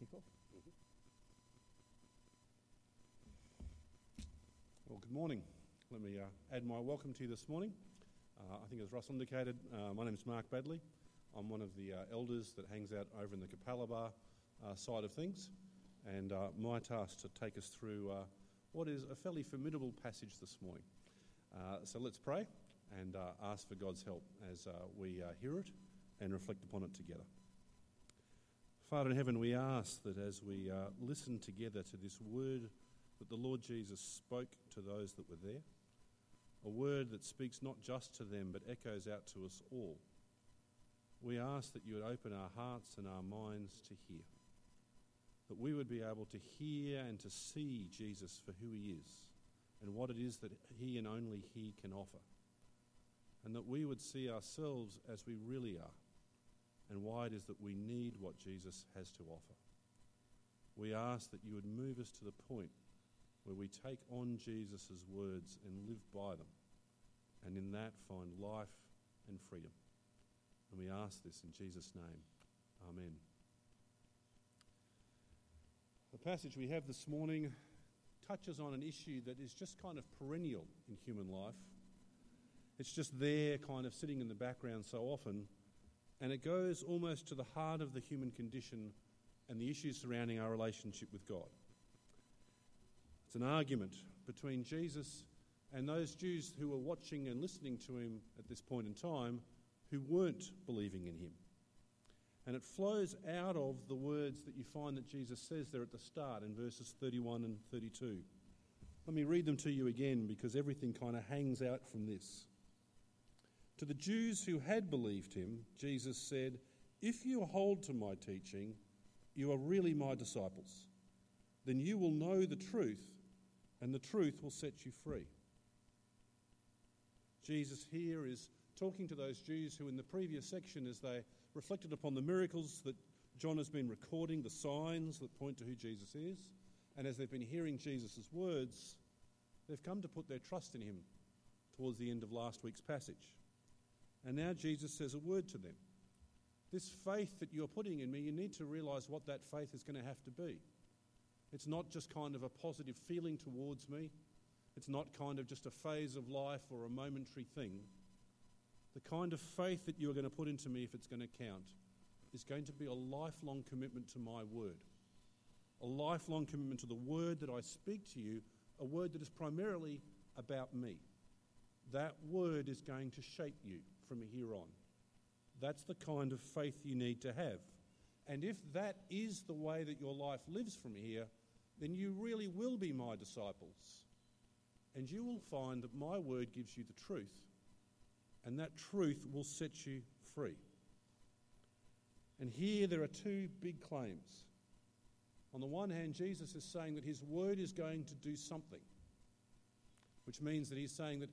off? Well, good morning. Let me uh, add my welcome to you this morning. Uh, I think, as Russ indicated, uh, my name is Mark Badley. I'm one of the uh, elders that hangs out over in the Capalaba uh, side of things, and uh, my task to take us through what is a fairly formidable passage this morning. so let's pray and ask for God's help as we hear it and reflect upon it together. Father in heaven, we ask that as we uh, listen together to this word that the Lord Jesus spoke to those that were there, a word that speaks not just to them but echoes out to us all. We ask that you would open our hearts and our minds to hear, that we would be able to hear and to see Jesus for who he is and what it is that he and only he can offer, and that we would see ourselves as we really are and why it is that we need what Jesus has to offer. We ask that you would move us to the point where we take on Jesus' words and live by them, and in that find life and freedom. And we ask this in Jesus' name. Amen. The passage we have this morning touches on an issue that is just kind of perennial in human life. It's just there, kind of sitting in the background so often, and it goes almost to the heart of the human condition and the issues surrounding our relationship with God. It's an argument between Jesus and those Jews who were watching and listening to him at this point in time who weren't believing in him. And it flows out of the words that you find that Jesus says there at the start in verses 31 and 32. Let me read them to you again because everything kind of hangs out from this. To the Jews who had believed him, Jesus said, If you hold to my teaching, you are really my disciples. Then you will know the truth, and the truth will set you free. Jesus here is talking to those Jews who, in the previous section, as they reflected upon the miracles that John has been recording, the signs that point to who Jesus is, and as they've been hearing Jesus' words, they've come to put their trust in him towards the end of last week's passage. And now Jesus says a word to them. This faith that you're putting in me, you need to realize what that faith is going to have to be. It's not just kind of a positive feeling towards me. It's not kind of just a phase of life or a momentary thing. The kind of faith that you're going to put into me, if it's going to count, is going to be a lifelong commitment to my word. A lifelong commitment to the word that I speak to you, a word that is primarily about me. That word is going to shape you from here on. That's the kind of faith you need to have. And if that is the way that your life lives from here, then you really will be my disciples. And you will find that my word gives you the truth, and that truth will set you free. And here there are two big claims. On the one hand, Jesus is saying that his word is going to do something, which means that he's saying that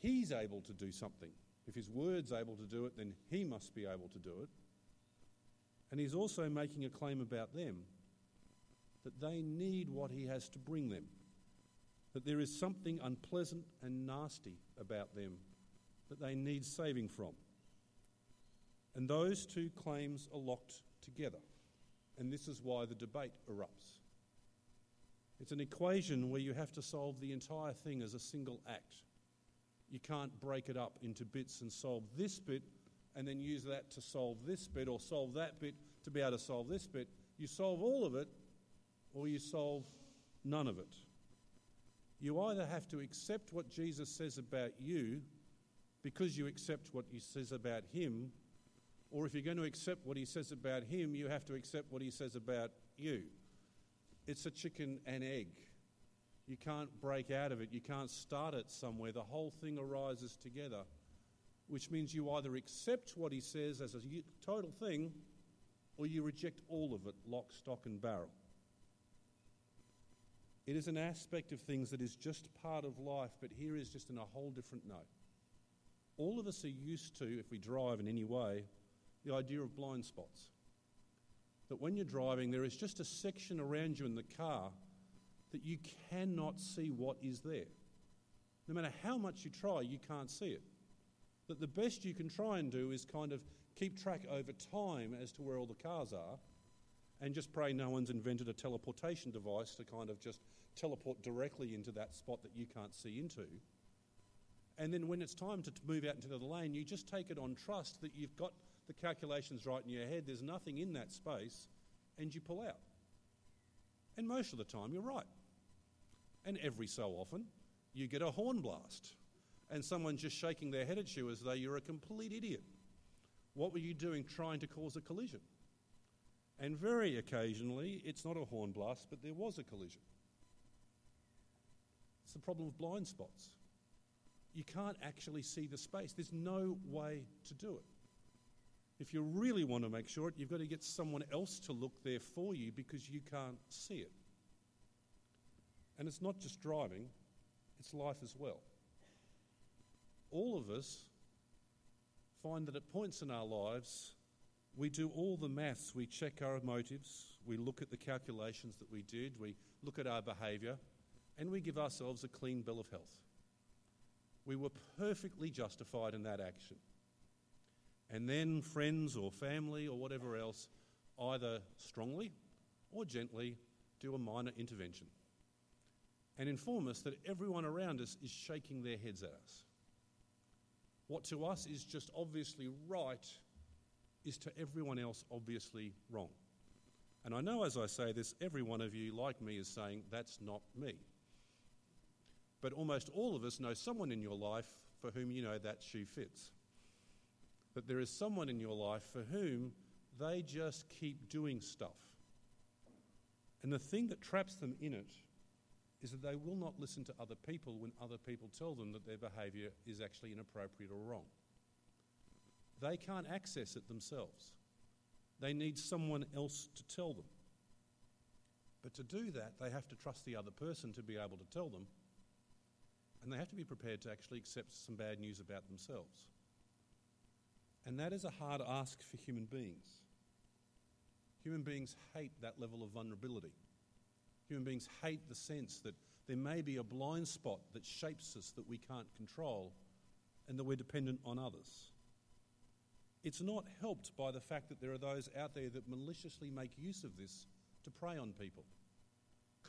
he's able to do something. If his word's able to do it, then he must be able to do it. And he's also making a claim about them that they need what he has to bring them, that there is something unpleasant and nasty about them that they need saving from. And those two claims are locked together, and this is why the debate erupts. It's an equation where you have to solve the entire thing as a single act. You can't break it up into bits and solve this bit and then use that to solve this bit or solve that bit to be able to solve this bit. You solve all of it or you solve none of it. You either have to accept what Jesus says about you because you accept what he says about him, or if you're going to accept what he says about him, you have to accept what he says about you. It's a chicken and egg. You can't break out of it, you can't start it somewhere. The whole thing arises together, which means you either accept what he says as a total thing or you reject all of it, lock, stock, and barrel. It is an aspect of things that is just part of life, but here is just in a whole different note. All of us are used to, if we drive in any way, the idea of blind spots. That when you're driving, there is just a section around you in the car that you cannot see what is there. No matter how much you try, you can't see it. That the best you can try and do is kind of keep track over time as to where all the cars are And just pray no one's invented a teleportation device to kind of just teleport directly into that spot that you can't see into. And then when it's time to move out into the lane, you just take it on trust that you've got the calculations right in your head, there's nothing in that space, and you pull out. And most of the time, you're right. And every so often, you get a horn blast, and someone just shaking their head at you as though you're a complete idiot. What were you doing trying to cause a collision? And very occasionally, it's not a horn blast, but there was a collision. It's the problem of blind spots. You can't actually see the space, there's no way to do it. If you really want to make sure it, you've got to get someone else to look there for you because you can't see it. And it's not just driving, it's life as well. All of us find that at points in our lives, we do all the maths, we check our motives, we look at the calculations that we did, we look at our behaviour, and we give ourselves a clean bill of health. We were perfectly justified in that action. And then friends or family or whatever else either strongly or gently do a minor intervention and inform us that everyone around us is shaking their heads at us. What to us is just obviously right is to everyone else obviously wrong. And I know as I say this, every one of you, like me, is saying, that's not me. But almost all of us know someone in your life for whom you know that shoe fits. That there is someone in your life for whom they just keep doing stuff. And the thing that traps them in it is that they will not listen to other people when other people tell them that their behaviour is actually inappropriate or wrong. They can't access it themselves. They need someone else to tell them. But to do that, they have to trust the other person to be able to tell them, and they have to be prepared to actually accept some bad news about themselves. And that is a hard ask for human beings. Human beings hate that level of vulnerability. Human beings hate the sense that there may be a blind spot that shapes us that we can't control and that we're dependent on others. It's not helped by the fact that there are those out there that maliciously make use of this to prey on people.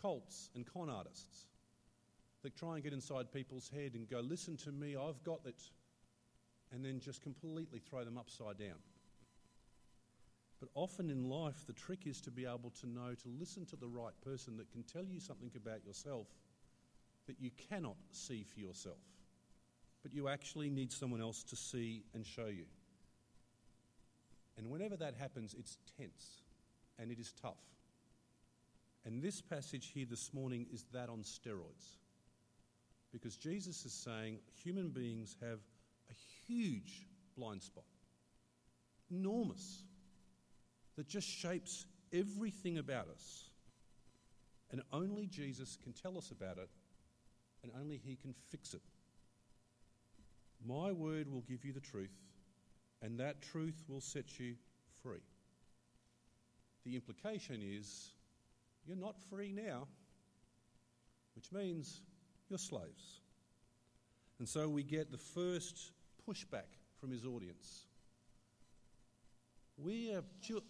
Cults and con artists that try and get inside people's head and go, listen to me, I've got it, and then just completely throw them upside down. But often in life, the trick is to be able to know to listen to the right person that can tell you something about yourself that you cannot see for yourself, but you actually need someone else to see and show you. And whenever that happens, it's tense and it is tough. And this passage here this morning is that on steroids. Because Jesus is saying human beings have a huge blind spot, enormous that just shapes everything about us. And only Jesus can tell us about it, and only He can fix it. My word will give you the truth, and that truth will set you free. The implication is you're not free now, which means you're slaves. And so we get the first pushback from his audience. We are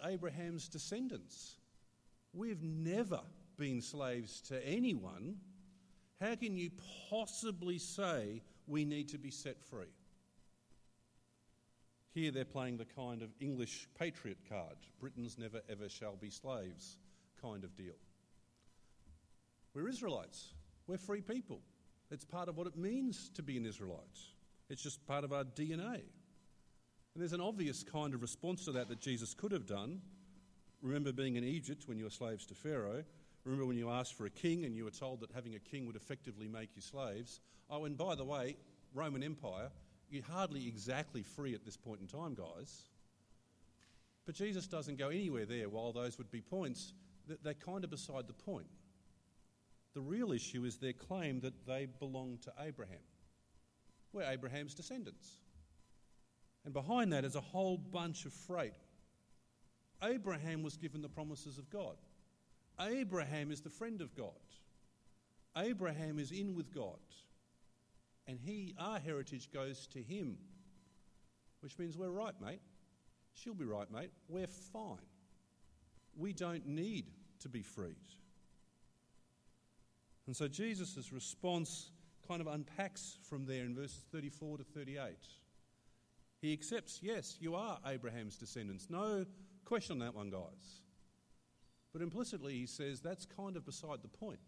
Abraham's descendants. We've never been slaves to anyone. How can you possibly say we need to be set free? Here they're playing the kind of English patriot card Britons never ever shall be slaves kind of deal. We're Israelites. We're free people. It's part of what it means to be an Israelite. It's just part of our DNA. And there's an obvious kind of response to that that Jesus could have done. Remember being in Egypt when you were slaves to Pharaoh. Remember when you asked for a king and you were told that having a king would effectively make you slaves. Oh, and by the way, Roman Empire, you're hardly exactly free at this point in time, guys. But Jesus doesn't go anywhere there, while those would be points, they're kind of beside the point. The real issue is their claim that they belong to Abraham. We're Abraham's descendants. And behind that is a whole bunch of freight. Abraham was given the promises of God. Abraham is the friend of God. Abraham is in with God. And he, our heritage goes to him. Which means we're right, mate. She'll be right, mate. We're fine. We don't need to be freed. And so Jesus' response kind of unpacks from there in verses 34 to 38. He accepts, yes, you are Abraham's descendants. No question on that one, guys. But implicitly, he says that's kind of beside the point.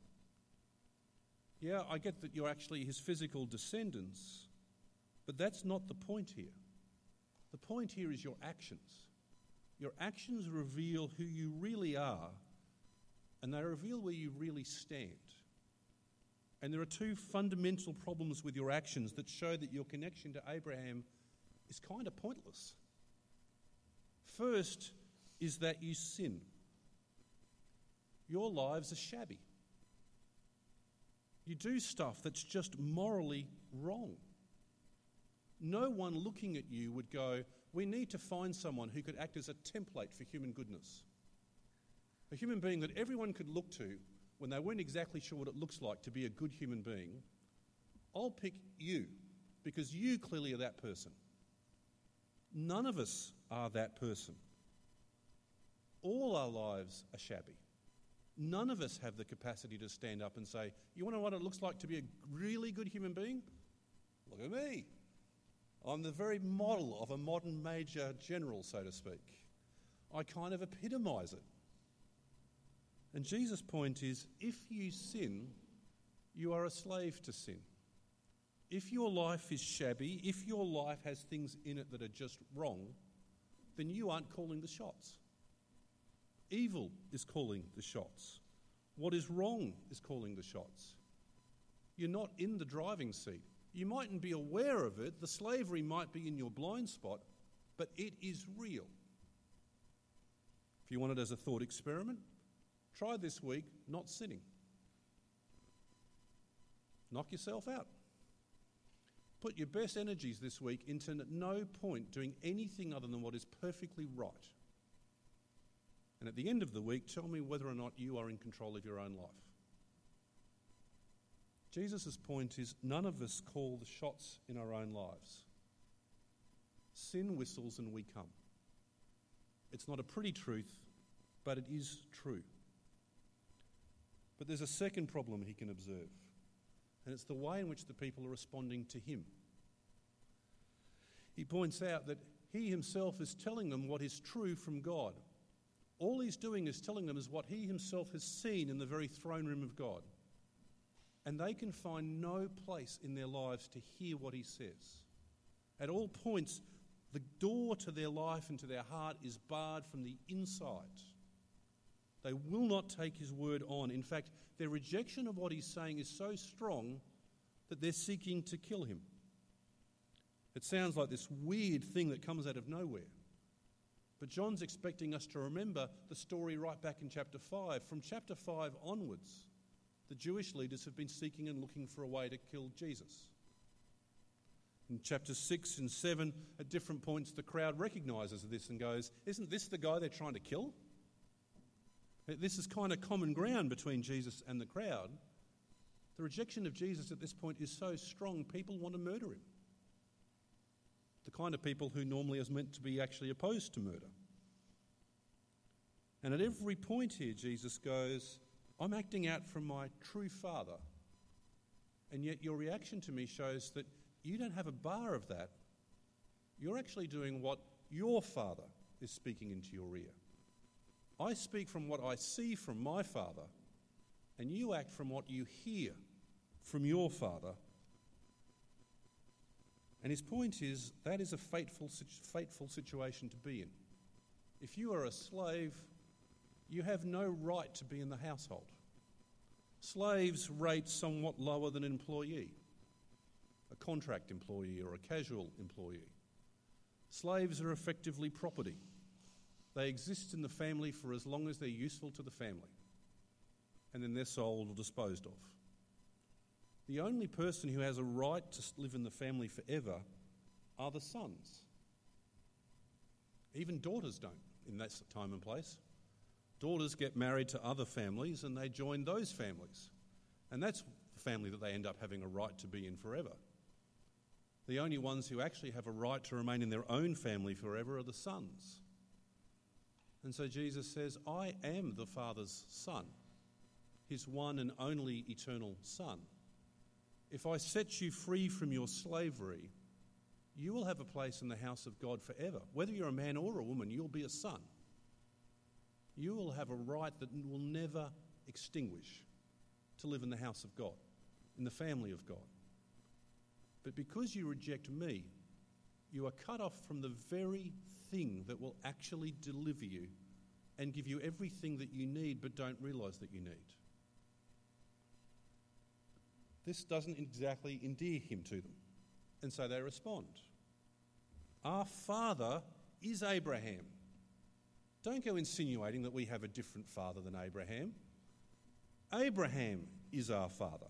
Yeah, I get that you're actually his physical descendants, but that's not the point here. The point here is your actions. Your actions reveal who you really are, and they reveal where you really stand. And there are two fundamental problems with your actions that show that your connection to Abraham is kind of pointless. First is that you sin. Your lives are shabby. You do stuff that's just morally wrong. No one looking at you would go, We need to find someone who could act as a template for human goodness. A human being that everyone could look to when they weren't exactly sure what it looks like to be a good human being. I'll pick you because you clearly are that person. None of us are that person. All our lives are shabby. None of us have the capacity to stand up and say, You want to know what it looks like to be a really good human being? Look at me. I'm the very model of a modern major general, so to speak. I kind of epitomize it. And Jesus' point is if you sin, you are a slave to sin. If your life is shabby, if your life has things in it that are just wrong, then you aren't calling the shots. Evil is calling the shots. What is wrong is calling the shots. You're not in the driving seat. You mightn't be aware of it. The slavery might be in your blind spot, but it is real. If you want it as a thought experiment, try this week not sinning. Knock yourself out. Put your best energies this week into at no point doing anything other than what is perfectly right. And at the end of the week, tell me whether or not you are in control of your own life. Jesus' point is none of us call the shots in our own lives. Sin whistles and we come. It's not a pretty truth, but it is true. But there's a second problem he can observe and it's the way in which the people are responding to him. He points out that he himself is telling them what is true from God. All he's doing is telling them is what he himself has seen in the very throne room of God. And they can find no place in their lives to hear what he says. At all points, the door to their life and to their heart is barred from the inside. They will not take his word on. In fact, their rejection of what he's saying is so strong that they're seeking to kill him. It sounds like this weird thing that comes out of nowhere. But John's expecting us to remember the story right back in chapter 5. From chapter 5 onwards, the Jewish leaders have been seeking and looking for a way to kill Jesus. In chapter 6 and 7, at different points, the crowd recognizes this and goes, Isn't this the guy they're trying to kill? This is kind of common ground between Jesus and the crowd. The rejection of Jesus at this point is so strong, people want to murder him. The kind of people who normally is meant to be actually opposed to murder. And at every point here, Jesus goes, I'm acting out from my true Father. And yet your reaction to me shows that you don't have a bar of that. You're actually doing what your Father is speaking into your ear. I speak from what I see from my Father, and you act from what you hear from your Father. And his point is that is a fateful, fateful situation to be in. If you are a slave, you have no right to be in the household. Slaves rate somewhat lower than an employee, a contract employee or a casual employee. Slaves are effectively property. They exist in the family for as long as they're useful to the family, and then they're sold or disposed of. The only person who has a right to live in the family forever are the sons. Even daughters don't in that time and place. Daughters get married to other families and they join those families. And that's the family that they end up having a right to be in forever. The only ones who actually have a right to remain in their own family forever are the sons. And so Jesus says, I am the Father's Son, his one and only eternal Son. If I set you free from your slavery, you will have a place in the house of God forever. Whether you're a man or a woman, you'll be a son. You will have a right that will never extinguish to live in the house of God, in the family of God. But because you reject me, you are cut off from the very thing that will actually deliver you and give you everything that you need but don't realize that you need. This doesn't exactly endear him to them. And so they respond Our father is Abraham. Don't go insinuating that we have a different father than Abraham. Abraham is our father.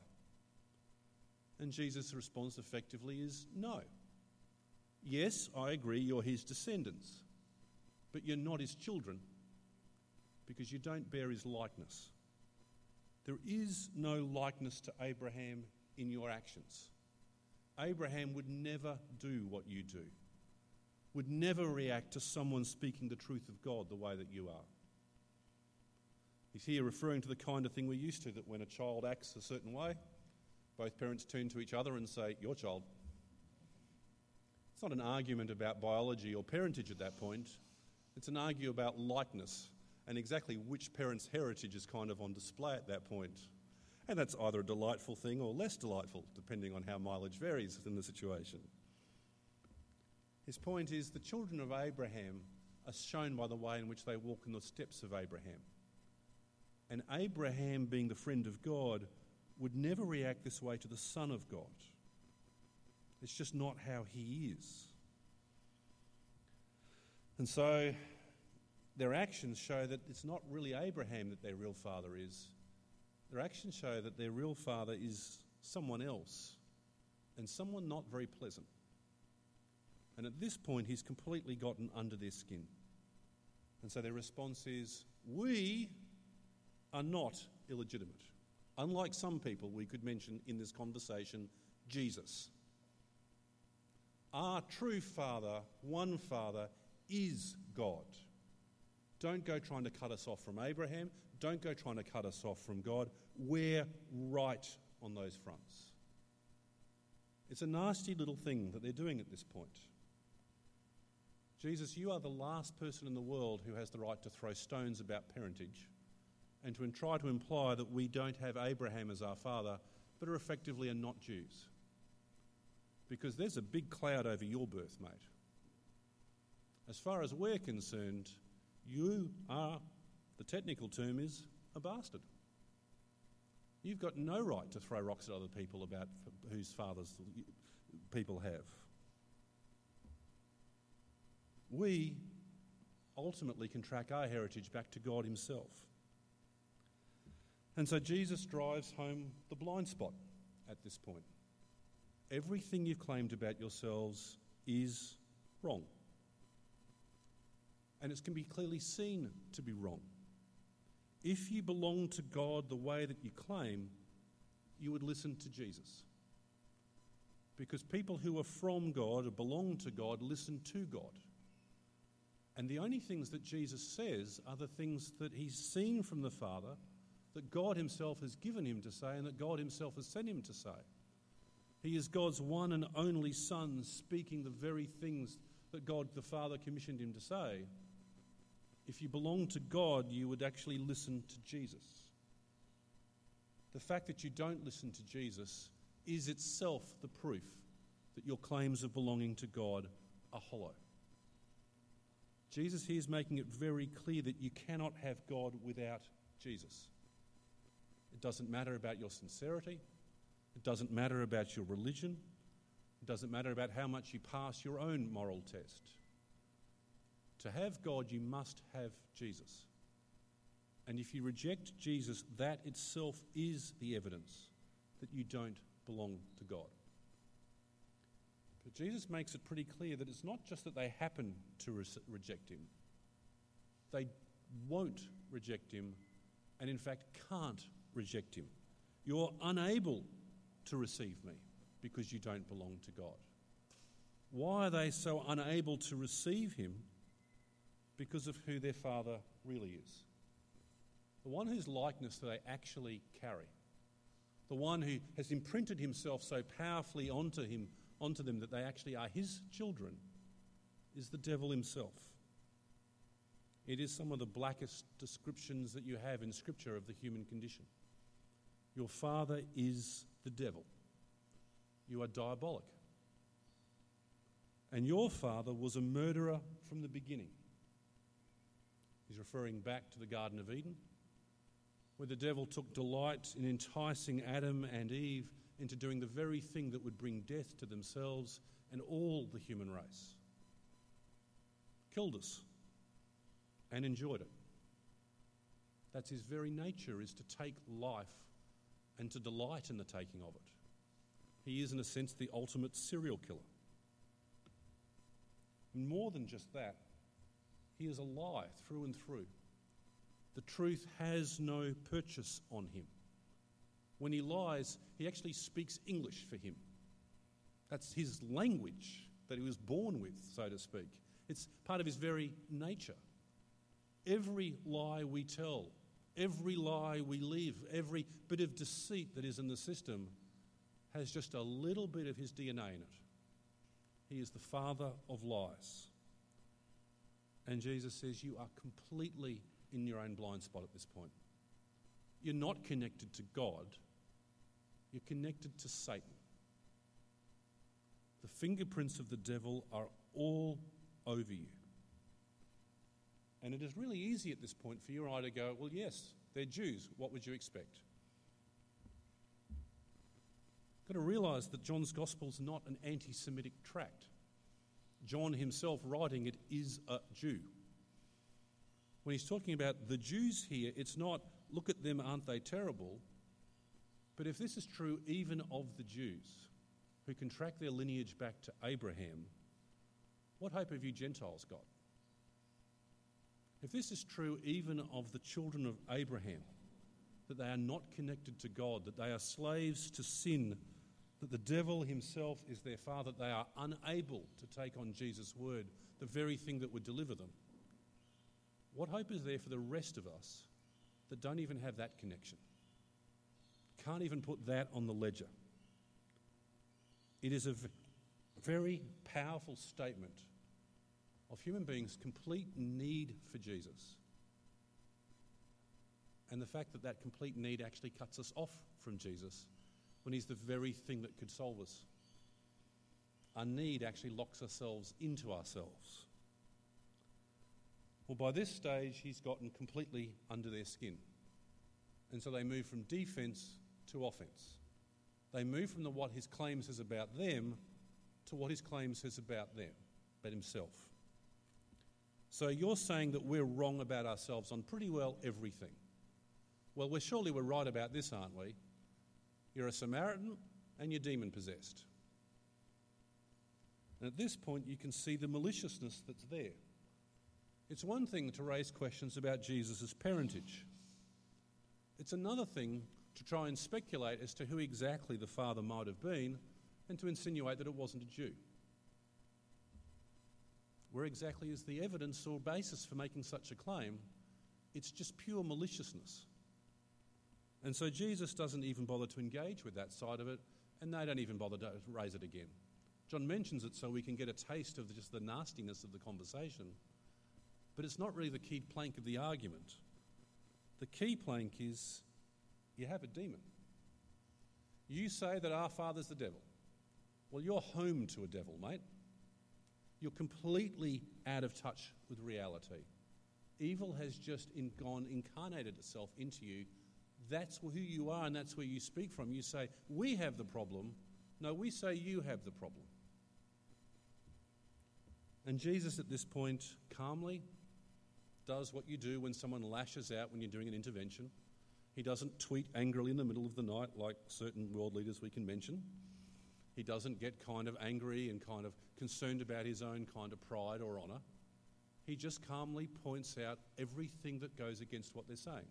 And Jesus' response effectively is no. Yes, I agree, you're his descendants, but you're not his children because you don't bear his likeness. There is no likeness to Abraham in your actions. Abraham would never do what you do, would never react to someone speaking the truth of God the way that you are. He's here referring to the kind of thing we're used to that when a child acts a certain way, both parents turn to each other and say, Your child. It's not an argument about biology or parentage at that point. It's an argument about likeness and exactly which parent's heritage is kind of on display at that point. And that's either a delightful thing or less delightful, depending on how mileage varies in the situation. His point is the children of Abraham are shown by the way in which they walk in the steps of Abraham. And Abraham, being the friend of God, would never react this way to the Son of God. It's just not how he is. And so their actions show that it's not really Abraham that their real father is. Their actions show that their real father is someone else and someone not very pleasant. And at this point, he's completely gotten under their skin. And so their response is, We are not illegitimate. Unlike some people we could mention in this conversation, Jesus. Our true Father, one Father, is God. Don't go trying to cut us off from Abraham. Don't go trying to cut us off from God. We're right on those fronts. It's a nasty little thing that they're doing at this point. Jesus, you are the last person in the world who has the right to throw stones about parentage and to try to imply that we don't have Abraham as our father, but are effectively are not Jews because there's a big cloud over your birth, mate. As far as we're concerned, you are, the technical term is, a bastard. You've got no right to throw rocks at other people about whose fathers people have. We ultimately can track our heritage back to God Himself. And so Jesus drives home the blind spot at this point everything you've claimed about yourselves is wrong. And it can be clearly seen to be wrong. If you belong to God the way that you claim, you would listen to Jesus. Because people who are from God or belong to God listen to God. And the only things that Jesus says are the things that he's seen from the Father, that God himself has given him to say, and that God himself has sent him to say. He is God's one and only Son, speaking the very things that God the Father commissioned him to say. If you belong to God, you would actually listen to Jesus. The fact that you don't listen to Jesus is itself the proof that your claims of belonging to God are hollow. Jesus here is making it very clear that you cannot have God without Jesus. It doesn't matter about your sincerity, it doesn't matter about your religion. It doesn't matter about how much you pass your own moral test. To have God, you must have Jesus. And if you reject Jesus, that itself is the evidence that you don't belong to God. But Jesus makes it pretty clear that it's not just that they happen to re- reject him, they won't reject him, and in fact can't reject him. You're unable to receive me because you don't belong to God. Why are they so unable to receive him? Because of who their father really is. The one whose likeness they actually carry. The one who has imprinted himself so powerfully onto him, onto them that they actually are his children, is the devil himself. It is some of the blackest descriptions that you have in Scripture of the human condition. Your father is the devil. You are diabolic. And your father was a murderer from the beginning. He's referring back to the Garden of Eden, where the devil took delight in enticing Adam and Eve into doing the very thing that would bring death to themselves and all the human race. Killed us and enjoyed it. That's his very nature, is to take life and to delight in the taking of it. He is, in a sense, the ultimate serial killer. And more than just that, he is a lie through and through. The truth has no purchase on him. When he lies, he actually speaks English for him. That's his language that he was born with, so to speak. It's part of his very nature. Every lie we tell, every lie we live, every bit of deceit that is in the system has just a little bit of his DNA in it. He is the father of lies. And Jesus says, You are completely in your own blind spot at this point. You're not connected to God, you're connected to Satan. The fingerprints of the devil are all over you. And it is really easy at this point for your eye to go, Well, yes, they're Jews. What would you expect? You've Got to realize that John's Gospel is not an anti Semitic tract. John himself writing it is a Jew. When he's talking about the Jews here, it's not, look at them, aren't they terrible? But if this is true even of the Jews, who can track their lineage back to Abraham, what hope have you Gentiles got? If this is true even of the children of Abraham, that they are not connected to God, that they are slaves to sin, that the devil himself is their father, they are unable to take on Jesus' word, the very thing that would deliver them. What hope is there for the rest of us that don't even have that connection? Can't even put that on the ledger. It is a very powerful statement of human beings' complete need for Jesus. And the fact that that complete need actually cuts us off from Jesus when He's the very thing that could solve us. Our need actually locks ourselves into ourselves. Well, by this stage, He's gotten completely under their skin. And so they move from defense to offense. They move from the what His claim says about them to what His claim says about them, about Himself. So you're saying that we're wrong about ourselves on pretty well everything. Well, we're surely we're right about this, aren't we? You're a Samaritan and you're demon possessed. And at this point, you can see the maliciousness that's there. It's one thing to raise questions about Jesus' parentage, it's another thing to try and speculate as to who exactly the father might have been and to insinuate that it wasn't a Jew. Where exactly is the evidence or basis for making such a claim? It's just pure maliciousness. And so Jesus doesn't even bother to engage with that side of it, and they don't even bother to raise it again. John mentions it so we can get a taste of just the nastiness of the conversation, but it's not really the key plank of the argument. The key plank is you have a demon. You say that our father's the devil. Well, you're home to a devil, mate. You're completely out of touch with reality. Evil has just in, gone incarnated itself into you that's who you are and that's where you speak from. You say, We have the problem. No, we say you have the problem. And Jesus, at this point, calmly does what you do when someone lashes out when you're doing an intervention. He doesn't tweet angrily in the middle of the night like certain world leaders we can mention. He doesn't get kind of angry and kind of concerned about his own kind of pride or honour. He just calmly points out everything that goes against what they're saying.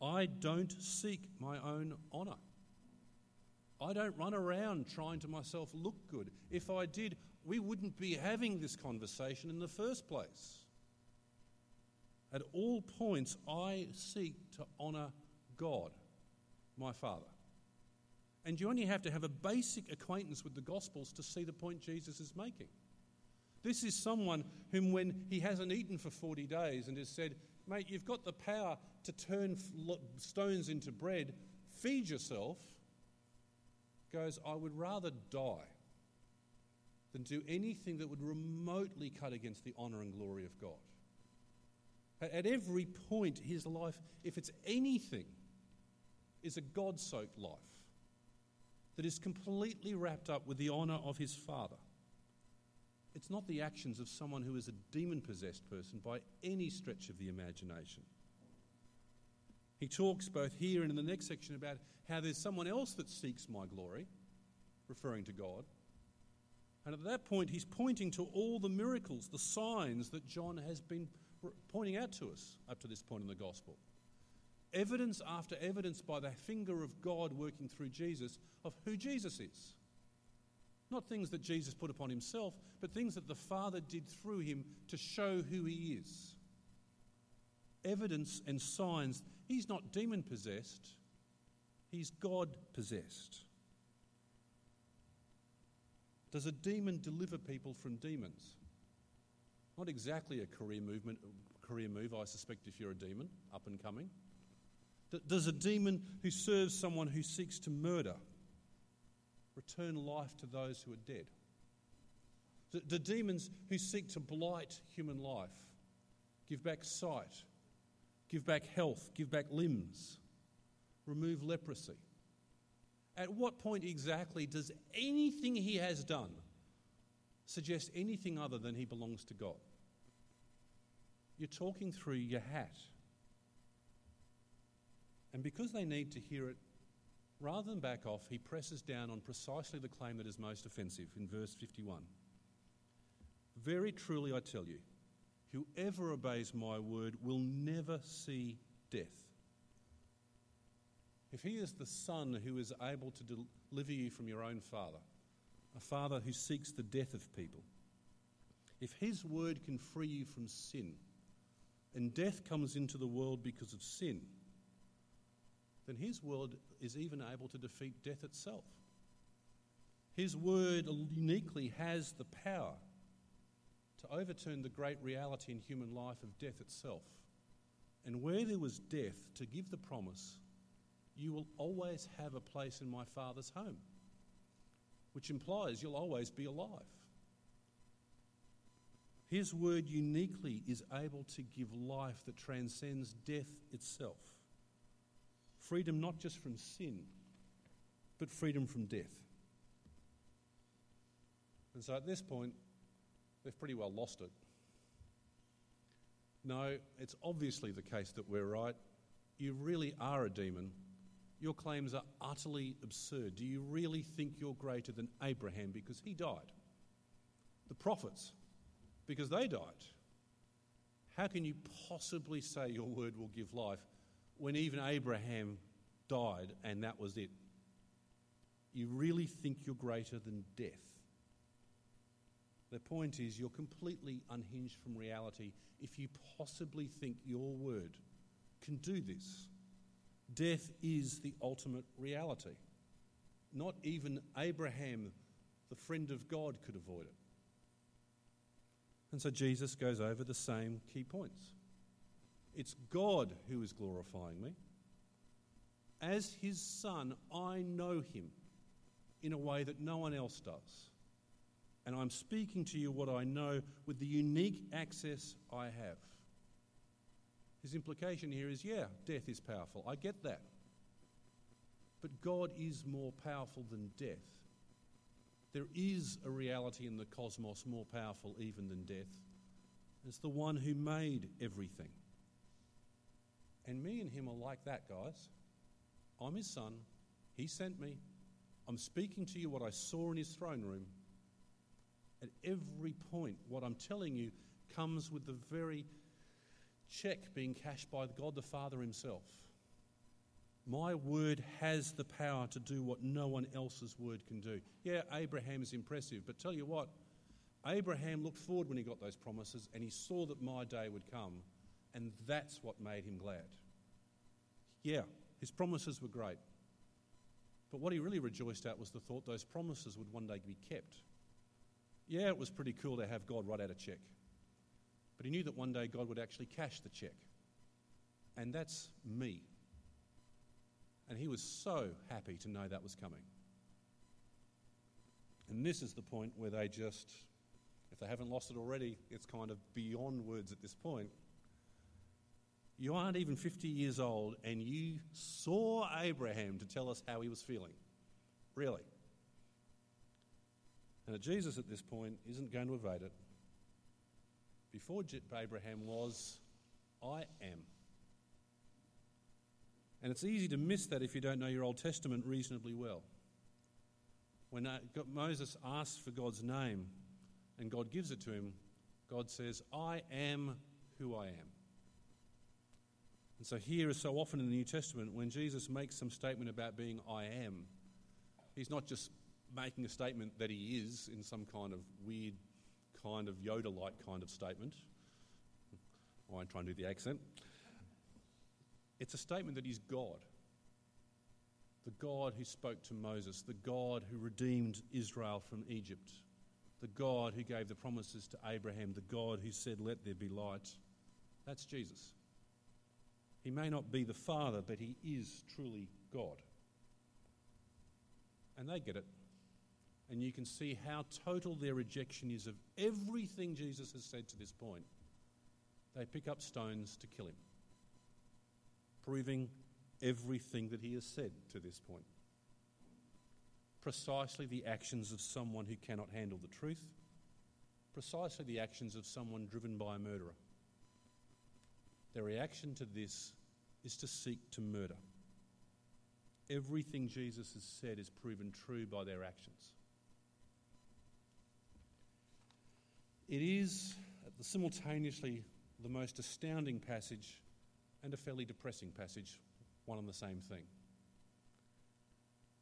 I don't seek my own honour. I don't run around trying to myself look good. If I did, we wouldn't be having this conversation in the first place. At all points, I seek to honour God, my Father. And you only have to have a basic acquaintance with the Gospels to see the point Jesus is making. This is someone whom, when he hasn't eaten for 40 days and has said, Mate, you've got the power to turn stones into bread, feed yourself, goes, I would rather die than do anything that would remotely cut against the honour and glory of God. At every point, his life, if it's anything, is a God soaked life that is completely wrapped up with the honour of his Father. It's not the actions of someone who is a demon possessed person by any stretch of the imagination. He talks both here and in the next section about how there's someone else that seeks my glory, referring to God. And at that point, he's pointing to all the miracles, the signs that John has been pointing out to us up to this point in the gospel. Evidence after evidence by the finger of God working through Jesus of who Jesus is. Not things that Jesus put upon himself, but things that the Father did through him to show who he is. Evidence and signs. He's not demon possessed, he's God possessed. Does a demon deliver people from demons? Not exactly a career movement, career move, I suspect, if you're a demon, up and coming. Does a demon who serves someone who seeks to murder return life to those who are dead? Do demons who seek to blight human life give back sight, give back health, give back limbs, remove leprosy? At what point exactly does anything he has done suggest anything other than he belongs to God? You're talking through your hat. And because they need to hear it, rather than back off, he presses down on precisely the claim that is most offensive in verse 51. Very truly I tell you, whoever obeys my word will never see death. If he is the Son who is able to deliver you from your own father, a father who seeks the death of people, if his word can free you from sin, and death comes into the world because of sin, then his word is even able to defeat death itself. His word uniquely has the power to overturn the great reality in human life of death itself. And where there was death, to give the promise, you will always have a place in my Father's home, which implies you'll always be alive. His word uniquely is able to give life that transcends death itself. Freedom not just from sin, but freedom from death. And so at this point, they've pretty well lost it. No, it's obviously the case that we're right. You really are a demon. Your claims are utterly absurd. Do you really think you're greater than Abraham because he died? The prophets, because they died. How can you possibly say your word will give life when even Abraham died and that was it? You really think you're greater than death? The point is, you're completely unhinged from reality if you possibly think your word can do this. Death is the ultimate reality. Not even Abraham, the friend of God, could avoid it. And so Jesus goes over the same key points. It's God who is glorifying me. As his son, I know him in a way that no one else does. And I'm speaking to you what I know with the unique access I have. His implication here is yeah, death is powerful. I get that. But God is more powerful than death. There is a reality in the cosmos more powerful even than death. It's the one who made everything. And me and him are like that, guys. I'm his son. He sent me. I'm speaking to you what I saw in his throne room. At every point, what I'm telling you comes with the very check being cashed by God the Father himself. My word has the power to do what no one else's word can do. Yeah, Abraham is impressive, but tell you what, Abraham looked forward when he got those promises and he saw that my day would come And that's what made him glad. Yeah, his promises were great. But what he really rejoiced at was the thought those promises would one day be kept. Yeah, it was pretty cool to have God write out a check. But he knew that one day God would actually cash the check. And that's me. And he was so happy to know that was coming. And this is the point where they just, if they haven't lost it already, it's kind of beyond words at this point. You aren't even 50 years old, and you saw Abraham to tell us how he was feeling. Really. And Jesus at this point isn't going to evade it. Before Abraham was, I am. And it's easy to miss that if you don't know your Old Testament reasonably well. When uh, Moses asks for God's name and God gives it to him, God says, I am who I am. And so, here, as so often in the New Testament, when Jesus makes some statement about being I am, he's not just making a statement that he is in some kind of weird, kind of Yoda like kind of statement. I won't try and do the accent. It's a statement that he's God. The God who spoke to Moses, the God who redeemed Israel from Egypt, the God who gave the promises to Abraham, the God who said, Let there be light. That's Jesus. He may not be the Father, but he is truly God. And they get it. And you can see how total their rejection is of everything Jesus has said to this point. They pick up stones to kill him, proving everything that he has said to this point. Precisely the actions of someone who cannot handle the truth, precisely the actions of someone driven by a murderer. Their reaction to this is to seek to murder. Everything Jesus has said is proven true by their actions. It is simultaneously the most astounding passage and a fairly depressing passage, one and the same thing.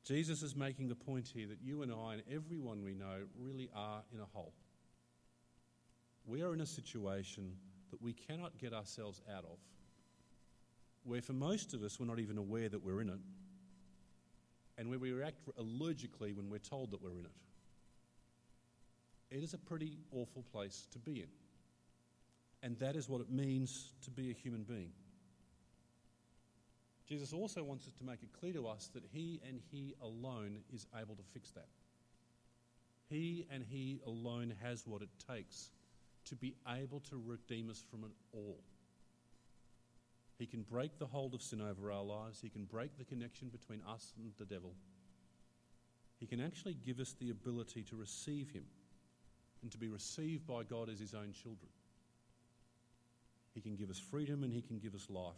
Jesus is making the point here that you and I and everyone we know really are in a hole. We are in a situation that we cannot get ourselves out of, where for most of us we're not even aware that we're in it, and where we react allergically when we're told that we're in it. It is a pretty awful place to be in. And that is what it means to be a human being. Jesus also wants us to make it clear to us that He and He alone is able to fix that. He and He alone has what it takes to be able to redeem us from it all. He can break the hold of sin over our lives, He can break the connection between us and the devil. He can actually give us the ability to receive Him and to be received by God as His own children. He can give us freedom and He can give us life.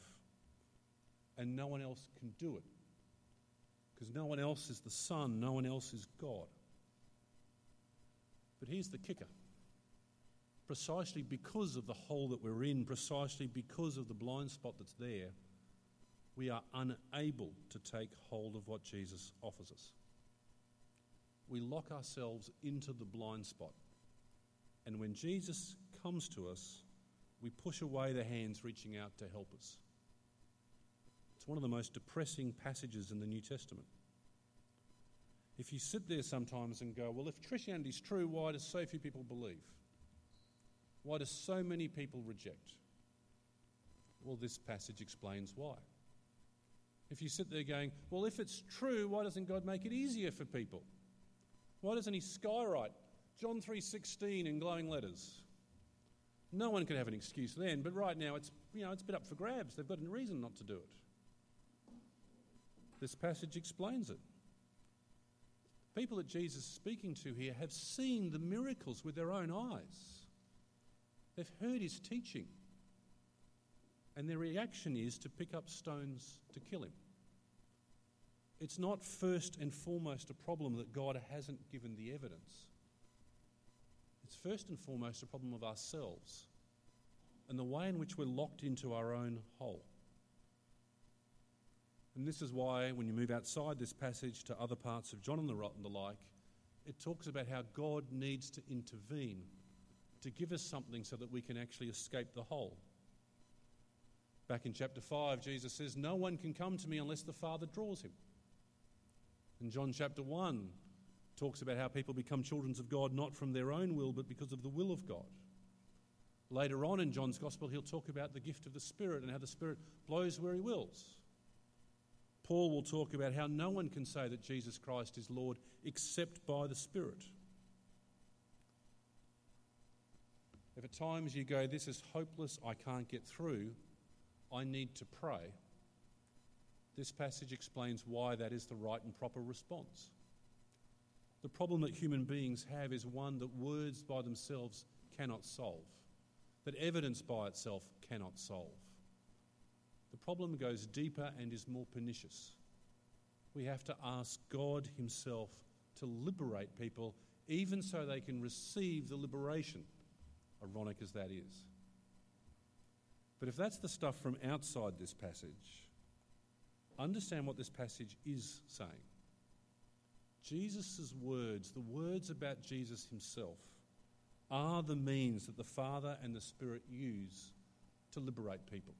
And no one else can do it. Because no one else is the Son, no one else is God. But here's the kicker precisely because of the hole that we're in, precisely because of the blind spot that's there, we are unable to take hold of what Jesus offers us. We lock ourselves into the blind spot. And when Jesus comes to us, we push away the hands reaching out to help us. It's one of the most depressing passages in the New Testament. If you sit there sometimes and go, well, if Christianity is true, why do so few people believe? Why do so many people reject? Well, this passage explains why. If you sit there going, well, if it's true, why doesn't God make it easier for people? Why doesn't He skywrite John 3:16 in glowing letters? No one could have an excuse then, but right now it's, you know, it's a bit up for grabs. They've got a reason not to do it. This passage explains it. People that Jesus is speaking to here have seen the miracles with their own eyes. They've heard his teaching. And their reaction is to pick up stones to kill him. It's not first and foremost a problem that God hasn't given the evidence. It's first and foremost a problem of ourselves and the way in which we're locked into our own hole. And this is why, when you move outside this passage to other parts of John and the, Rot and the like, it talks about how God needs to intervene to give us something so that we can actually escape the hole. Back in chapter 5, Jesus says, No one can come to me unless the Father draws him. And John chapter 1, talks about how people become children of God not from their own will, but because of the will of God. Later on in John's Gospel, he'll talk about the gift of the Spirit and how the Spirit blows where he wills. Paul will talk about how no one can say that Jesus Christ is Lord except by the Spirit. If at times you go, This is hopeless, I can't get through, I need to pray, this passage explains why that is the right and proper response. The problem that human beings have is one that words by themselves cannot solve, that evidence by itself cannot solve. The problem goes deeper and is more pernicious. We have to ask God Himself to liberate people, even so they can receive the liberation, ironic as that is. But if that's the stuff from outside this passage, understand what this passage is saying. Jesus' words, the words about Jesus himself, are the means that the Father and the Spirit use to liberate people.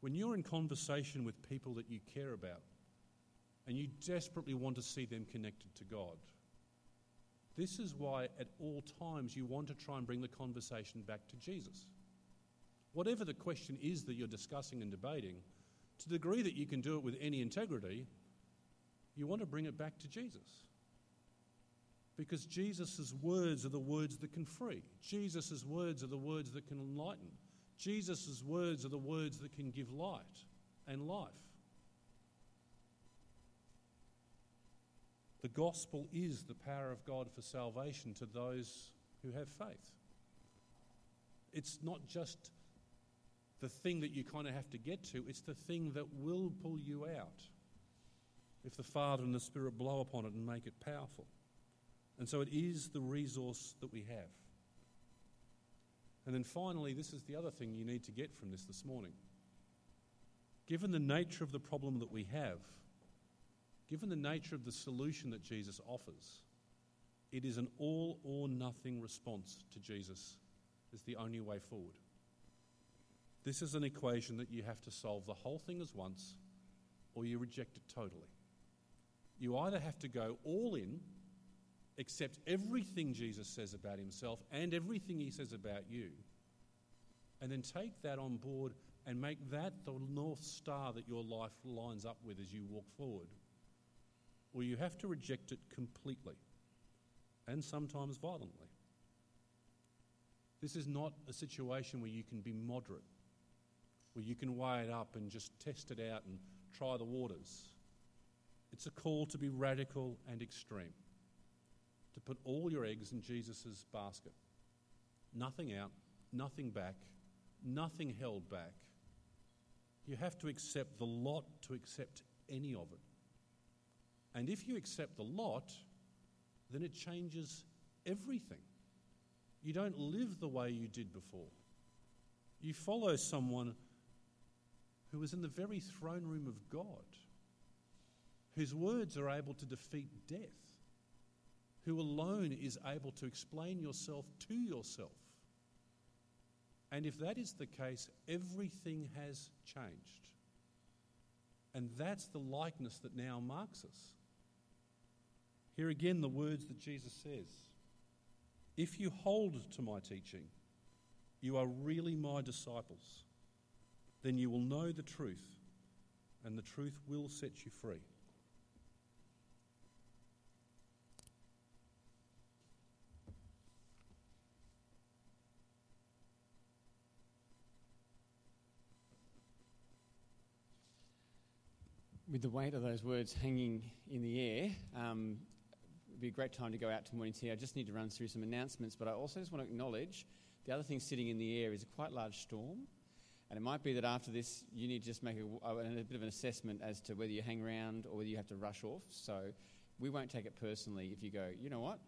When you're in conversation with people that you care about and you desperately want to see them connected to God, this is why at all times you want to try and bring the conversation back to Jesus. Whatever the question is that you're discussing and debating, to the degree that you can do it with any integrity, you want to bring it back to Jesus. Because Jesus' words are the words that can free. Jesus' words are the words that can enlighten. Jesus' words are the words that can give light and life. The gospel is the power of God for salvation to those who have faith. It's not just the thing that you kind of have to get to, it's the thing that will pull you out if the Father and the Spirit blow upon it and make it powerful. And so it is the resource that we have. And then finally, this is the other thing you need to get from this this morning. Given the nature of the problem that we have, given the nature of the solution that Jesus offers, it is an all or nothing response to Jesus is the only way forward. This is an equation that you have to solve the whole thing as once or you reject it totally. You either have to go all in, accept everything Jesus says about himself and everything he says about you, and then take that on board and make that the North Star that your life lines up with as you walk forward. Or you have to reject it completely and sometimes violently. This is not a situation where you can be moderate where you can weigh it up and just test it out and try the waters. It's a call to be radical and extreme, to put all your eggs in Jesus' basket. Nothing out, nothing back, nothing held back. You have to accept the lot to accept any of it. And if you accept the lot, then it changes everything. You don't live the way you did before. You follow someone who is in the very throne room of God, whose words are able to defeat death, who alone is able to explain yourself to yourself. And if that is the case, everything has changed. And that's the likeness that now marks us. Here again, the words that Jesus says If you hold to my teaching, you are really my disciples then you will know the truth, and the truth will set you free. With the weight of those words hanging in the air, um, it'd be a great time to go out to morning tea. I just need to run through some announcements, but I also just want to acknowledge the other thing sitting in the air is a quite large storm. And it might be that after this, you need to just make a, a, bit of an assessment as to whether you hang around or whether you have to rush off. So we won't take it personally if you go, you know what,